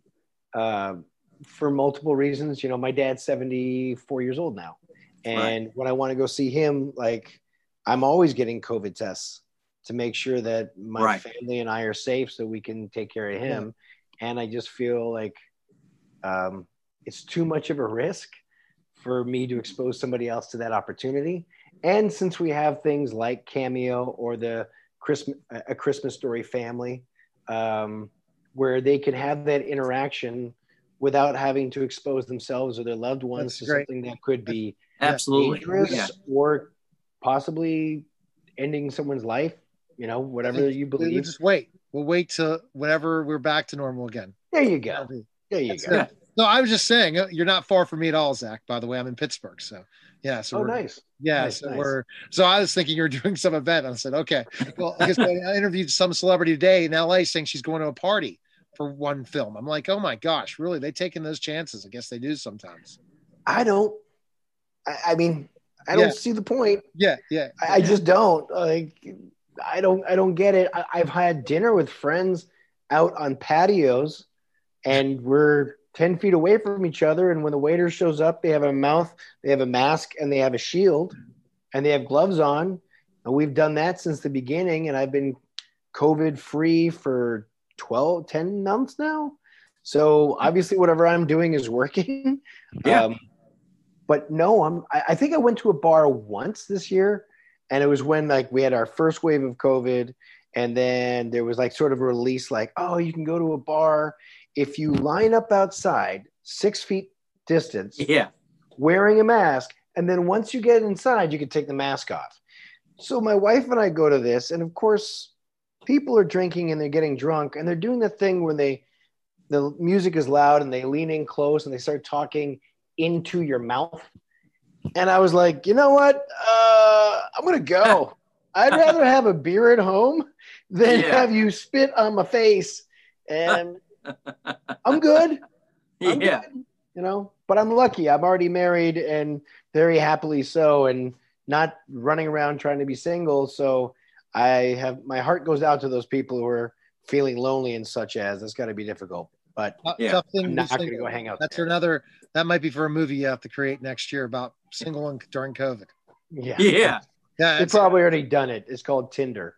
Uh, for multiple reasons. You know, my dad's 74 years old now. And right. when I want to go see him, like I'm always getting COVID tests to make sure that my right. family and I are safe so we can take care of him. Yeah. And I just feel like um, it's too much of a risk for me to expose somebody else to that opportunity. And since we have things like Cameo or the Christmas, a Christmas Story family, um, where they can have that interaction without having to expose themselves or their loved ones That's to great. something that could be absolutely dangerous yeah. or possibly ending someone's life. You know, whatever you believe. We'll just wait. We'll wait till whenever we're back to normal again. There you go. There you That's go. It. No, I was just saying uh, you're not far from me at all, Zack. By the way, I'm in Pittsburgh, so yeah. So oh, nice. Yeah, nice, so nice. we're so I was thinking you're doing some event. I said, okay. Well, I guess I interviewed some celebrity today in LA saying she's going to a party for one film. I'm like, oh my gosh, really? They taking those chances? I guess they do sometimes. I don't. I, I mean, I don't yeah. see the point. Yeah, yeah. I, I, just don't like. I don't. I don't get it. I, I've had dinner with friends out on patios, and we're 10 feet away from each other. And when the waiter shows up, they have a mouth, they have a mask, and they have a shield, and they have gloves on. And we've done that since the beginning. And I've been COVID free for 12, 10 months now. So obviously, whatever I'm doing is working. Yeah. Um, but no, I'm. I, I think I went to a bar once this year, and it was when like we had our first wave of COVID, and then there was like sort of a release, like, oh, you can go to a bar if you line up outside six feet distance, yeah, wearing a mask, and then once you get inside, you can take the mask off. So my wife and I go to this, and of course, people are drinking and they're getting drunk and they're doing the thing when they the music is loud and they lean in close and they start talking into your mouth. And i was like you know what? Uh, i'm gonna go i'd rather have a beer at home than yeah. have you spit on my face and i'm good I'm yeah good, you know but i'm lucky i'm already married and very happily so and not running around trying to be single so I have my heart goes out to those people who are feeling lonely and such as that's got to be difficult. But yeah, I'm not going to go hang out. That's there. another. That might be for a movie you have to create next year about single and during COVID. Yeah, yeah, yeah. They've probably already done it. It's called Tinder.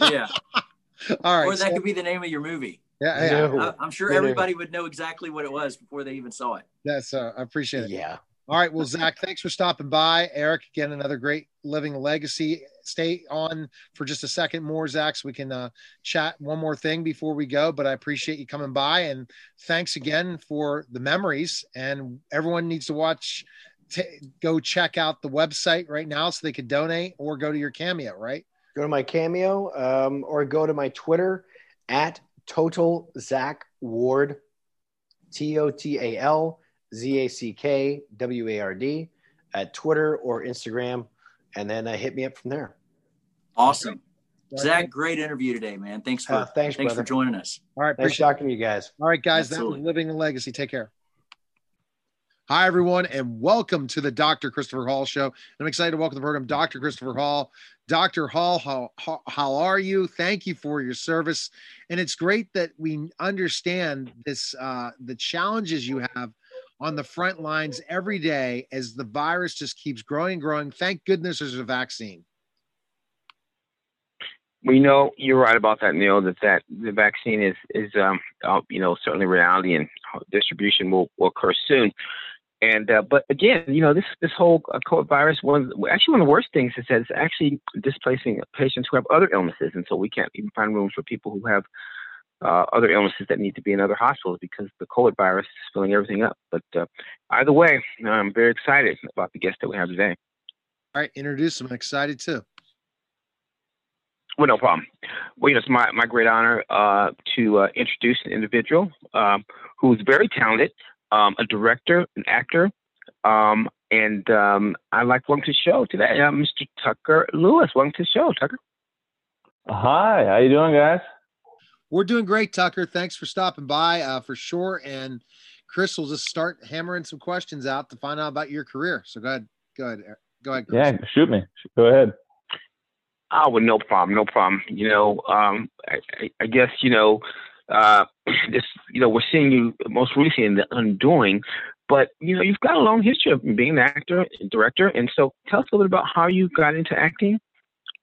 yeah. All right. Or that so, could be the name of your movie. Yeah, yeah. No, I, am sure everybody would know exactly what it was before they even saw it. That's uh, I appreciate it. Yeah. All right. Well, Zack, thanks for stopping by. Eric, again, another great living legacy. Stay on for just a second more, Zack, so we can uh, chat one more thing before we go. But I appreciate you coming by and thanks again for the memories. And everyone needs to watch, t- go check out the website right now so they could donate or go to your Cameo, right? Go to my Cameo um, or go to my Twitter at Total Zack Ward, T O T A L Z A C K W A R D at Twitter or Instagram, and then uh, hit me up from there. Awesome. Zack, great interview today, man. Thanks for uh, thanks, thanks for joining us. All right, thanks talking to you guys. All right, guys, Absolutely. that was living a legacy. Take care. Hi, everyone, and welcome to the Dr. Christopher Hall Show. I'm excited to welcome the program, Dr. Christopher Hall. Dr. Hall, how, how, how are you? Thank you for your service. And it's great that we understand this, uh, the challenges you have on the front lines every day as the virus just keeps growing and growing. Thank goodness there's a vaccine. We know you're right about that, Neil. That that the vaccine is is um uh, you know certainly reality and distribution will, will occur soon. And uh, but again, you know this this whole uh, COVID virus one actually one of the worst things is that it's actually displacing patients who have other illnesses, and so we can't even find rooms for people who have uh, other illnesses that need to be in other hospitals because the COVID virus is filling everything up. But uh, either way, I'm very excited about the guest that we have today. All right, introduce him. I'm excited too. Well, no problem. Well, you know, it's my, my great honor uh, to uh, introduce an individual um, who's very talented, um, a director, an actor, um, and um, I'd like to welcome to the show today, uh, Mr. Tucker Lewis. Welcome to the show, Tucker. Hi, how you doing, guys? We're doing great, Tucker. Thanks for stopping by uh, for sure. And Chris will just start hammering some questions out to find out about your career. So go ahead. Go ahead. Go ahead. Chris. Yeah, shoot me. Go ahead. Oh, well, no problem. No problem. You know, um, I, I, guess, you know, uh, this, you know, we're seeing you most recently in The Undoing, but you know, you've got a long history of being an actor, and director, and so tell us a little bit about how you got into acting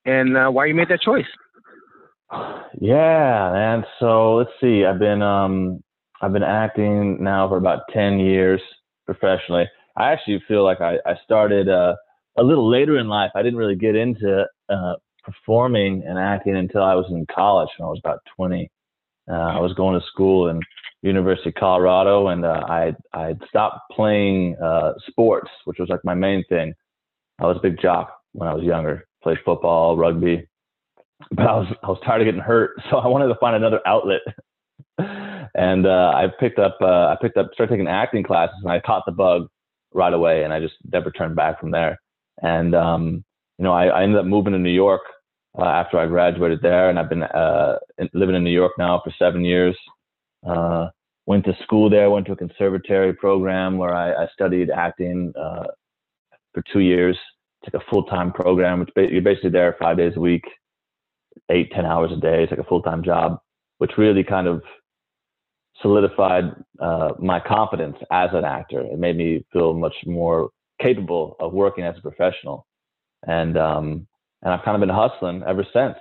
and uh, why you made that choice. Yeah, man. So let's see. I've been um I've been acting now for about ten years professionally. I actually feel like I, I started uh, a little later in life. I didn't really get into uh, performing and acting until I was in college when I was about 20. Uh, I was going to school in University of Colorado, and uh, I I stopped playing uh, sports, which was like my main thing. I was a big jock when I was younger. Played football, rugby, but I was I was tired of getting hurt, so I wanted to find another outlet. and uh, I picked up uh, I picked up started taking acting classes, and I caught the bug right away, and I just never turned back from there. And um, you know, I, I ended up moving to New York uh, after I graduated there, and I've been uh, living in New York now for seven years. Uh, went to school there, went to a conservatory program where I, I studied acting uh, for two years. It's like a full time program. Which you're basically there five days a week, eight ten hours a day. It's like a full time job, which really kind of solidified uh, my confidence as an actor. It made me feel much more capable of working as a professional, and um, and I've kind of been hustling ever since.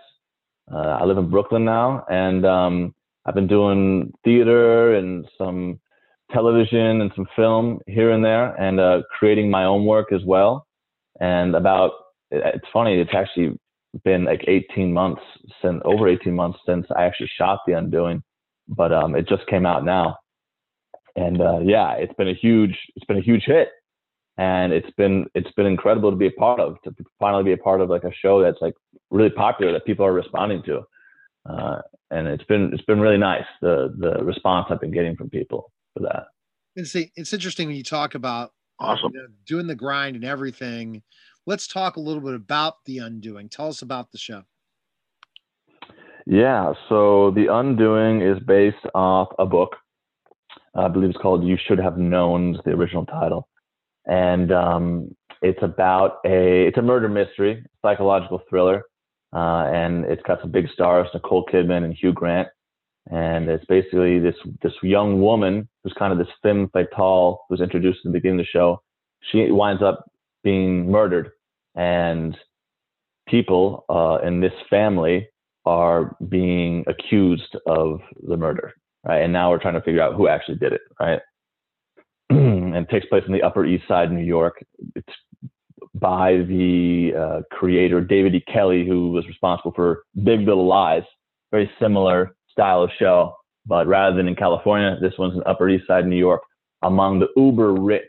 Uh, I live in Brooklyn now, and um, I've been doing theater and some television and some film here and there, and uh, creating my own work as well. And about it's funny, it's actually been like 18 months since over 18 months since I actually shot The Undoing, but um, it just came out now. And uh, yeah, it's been a huge it's been a huge hit and it's been it's been incredible to be a part of to finally be a part of like a show that's like really popular that people are responding to uh, and it's been it's been really nice the the response I've been getting from people for that. And see, it's interesting when you talk about awesome you know, doing the grind and everything. Let's talk a little bit about the Undoing. Tell us about the show. Yeah, so the Undoing is based off a book. I believe it's called "You Should Have Known," the original title and um, it's about a it's a murder mystery, psychological thriller, uh, and it's got some big stars, Nicole Kidman and Hugh Grant, and it's basically this this young woman who's kind of this femme fatale who's introduced in the beginning of the show. She winds up being murdered, and people uh, in this family are being accused of the murder, right? And now we're trying to figure out who actually did it, right? and takes place in the Upper East Side, New York. It's by the uh, creator David E. Kelley, who was responsible for Big Little Lies. Very similar style of show, but rather than in California, this one's in Upper East Side, New York, among the uber rich.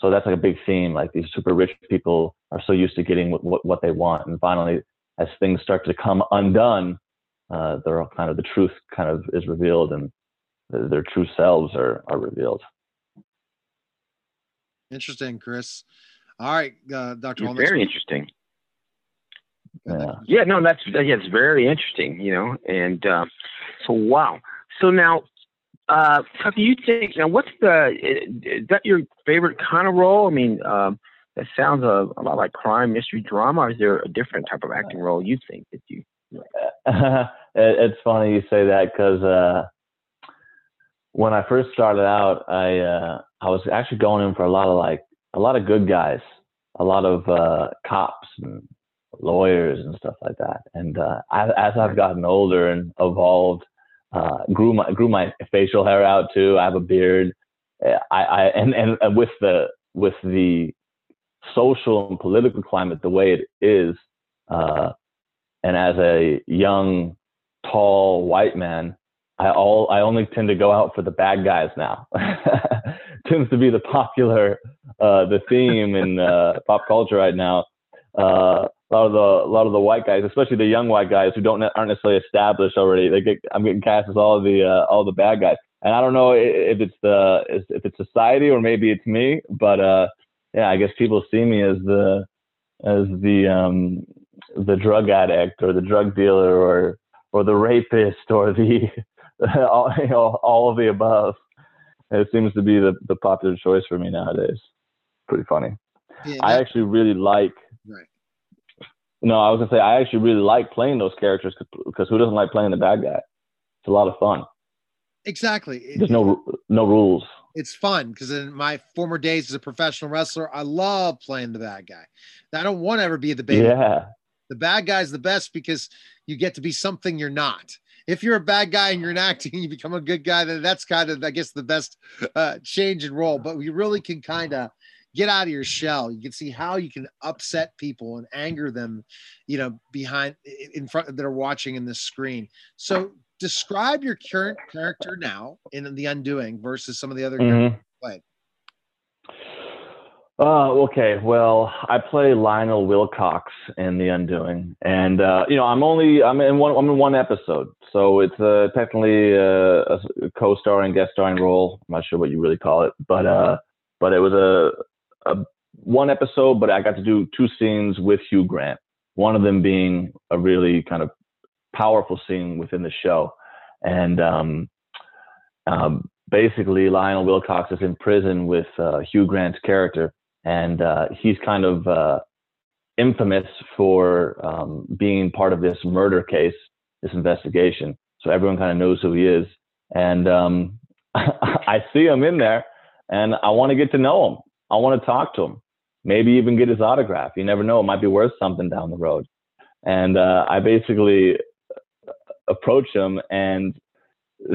So that's like a big theme. Like these super rich people are so used to getting what, what, what they want, and finally, as things start to come undone, uh, they're all kind of the truth kind of is revealed, and their true selves are are revealed. Interesting, Chris. All right, uh, Dr. Hall, very interesting. Yeah. yeah, no, that's yeah, it's very interesting, you know, and uh, so wow. So now, uh, how do you think? Now, what's the is that your favorite kind of role? I mean, um, that sounds a, a lot like crime, mystery, drama. Is there a different type of acting role you think that you? it's funny you say that because uh, when I first started out, I uh, I was actually going in for a lot of like a lot of good guys, a lot of uh, cops and lawyers and stuff like that. And uh, I, as I've gotten older and evolved, uh, grew my grew my facial hair out too. I have a beard. I, I and, and with the with the social and political climate the way it is, uh, and as a young, tall white man, I all I only tend to go out for the bad guys now. Tends to be the popular uh, the theme in uh, pop culture right now. Uh, a lot of the a lot of the white guys, especially the young white guys who don't aren't necessarily established already, they get I'm getting cast as all the uh, all the bad guys. And I don't know if it's the if it's society or maybe it's me, but uh, yeah, I guess people see me as the as the um, the drug addict or the drug dealer or or the rapist or the all, you know, all of the above. It seems to be the, the popular choice for me nowadays. Pretty funny. Yeah, I actually really like. Right. No, I was gonna say I actually really like playing those characters because who doesn't like playing the bad guy? It's a lot of fun. Exactly. There's no no rules. It's fun because in my former days as a professional wrestler, I love playing the bad guy. I don't want to ever be the baby. Yeah. The bad guy's the best because you get to be something you're not. If you're a bad guy and you're in acting, you become a good guy. Then that's kind of, I guess, the best uh, change in role. But we really can kind of get out of your shell. You can see how you can upset people and anger them, you know, behind in front that are watching in the screen. So describe your current character now in The Undoing versus some of the other Mhm. Uh, okay. Well, I play Lionel Wilcox in The Undoing, and uh, you know, I'm only I'm in one I'm in one episode, so it's uh, technically uh, a co-starring, guest starring role. I'm not sure what you really call it, but uh, but it was a, a one episode, but I got to do two scenes with Hugh Grant. One of them being a really kind of powerful scene within the show, and um, um, basically Lionel Wilcox is in prison with uh, Hugh Grant's character and uh, he's kind of uh, infamous for um, being part of this murder case, this investigation. So everyone kind of knows who he is, and um, I see him in there, and I want to get to know him. I want to talk to him, maybe even get his autograph. You never know; it might be worth something down the road. And uh, I basically approach him, and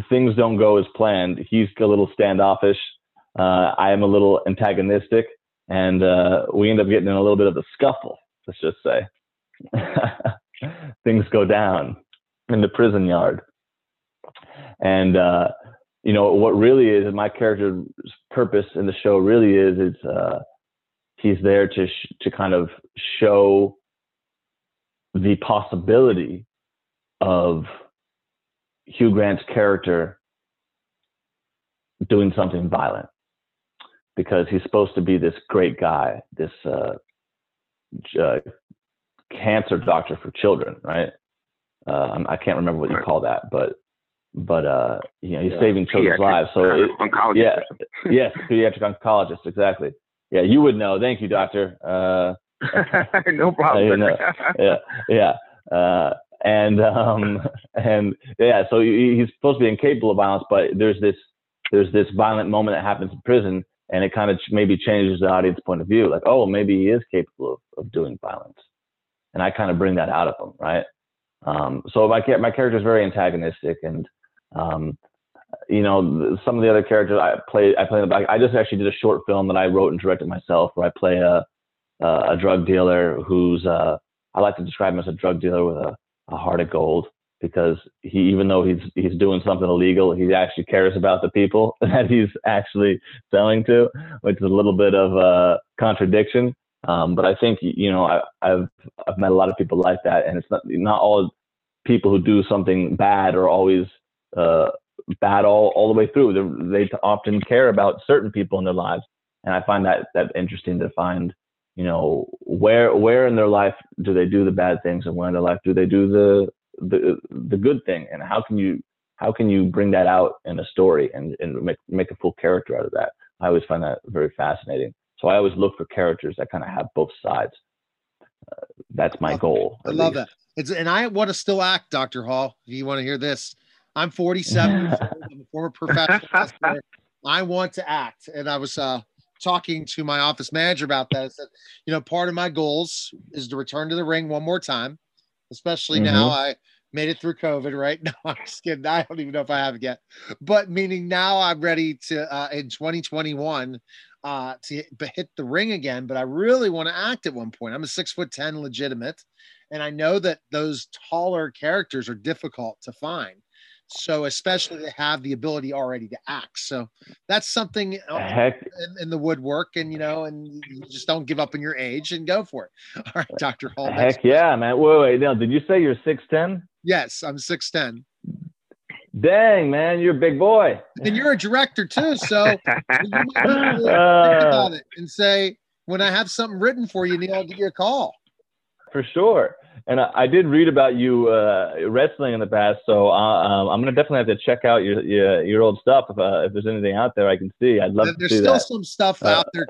things don't go as planned. He's a little standoffish. Uh, I am a little antagonistic and uh, we end up getting in a little bit of a scuffle. Let's just say things go down in the prison yard, and uh, you know what really is my character's purpose in the show really is is uh, he's there to sh- to kind of show the possibility of Hugh Grant's character doing something violent because he's supposed to be this great guy, this uh, uh, cancer doctor for children, right? Uh, I can't remember what you call that, but but uh, you know he's Yeah. saving children's lives. So it, oncologist. yeah, yes, pediatric oncologist, exactly. Yeah, you would know. Thank you, doctor. Uh, no problem. I know. yeah, yeah. Uh, and um, and yeah, so he's supposed to be incapable of violence, but there's this there's this violent moment that happens in prison, and it kind of maybe changes the audience point of view. Like, oh, maybe he is capable of, of doing violence, and I kind of bring that out of him, right? Um, so my my character is very antagonistic, and um, you know some of the other characters I play I play in the back. I just actually did a short film that I wrote and directed myself, where I play a a drug dealer who's uh, I like to describe him as a drug dealer with a, a heart of gold because he even though he's he's doing something illegal, he actually cares about the people that he's actually selling to, which is a little bit of a contradiction. Um, but I think you know I, I've I've met a lot of people like that, and it's not not all people who do something bad are always uh, bad all, all the way through. They're, they often care about certain people in their lives, and I find that that interesting to find you know where where in their life do they do the bad things and where in their life do they do the the the good thing and how can you how can you bring that out in a story and, and make make a full character out of that i always find that very fascinating so i always look for characters that kind of have both sides uh, that's my goal I love least. that. It's and I want to still act, Dr. Hall. If you want to hear this, I'm 47 old. I'm a former professional. I want to act. And I was uh, talking to my office manager about that. I said, you know, part of my goals is to return to the ring one more time, especially now Mhm. I made it through COVID, right? No, I'm just kidding. I don't even know if I have it yet. But meaning now I'm ready to uh, in 2021 uh, to hit, hit the ring again. But I really want to act at one point. I'm a six foot 10 legitimate. And I know that those taller characters are difficult to find. So, especially to have the ability already to act. So, that's something in, in the woodwork, and you know, and you just don't give up on your age and go for it. All right, Dr. Hall. heck yeah man wait wait now did you say you're 6'10 Yes, I'm 6'10. dang man you're a big boy And you're a director too. So, you might think Uh, about it and say, when I have something written for you, Neil, I'll give you a call. for sure. And I, I did read about you uh, wrestling in the past, so uh, um, I'm gonna definitely have to check out your your, your old stuff if, uh, if there's anything out there I can see. I'd love to see that. There's still some stuff Uh, out there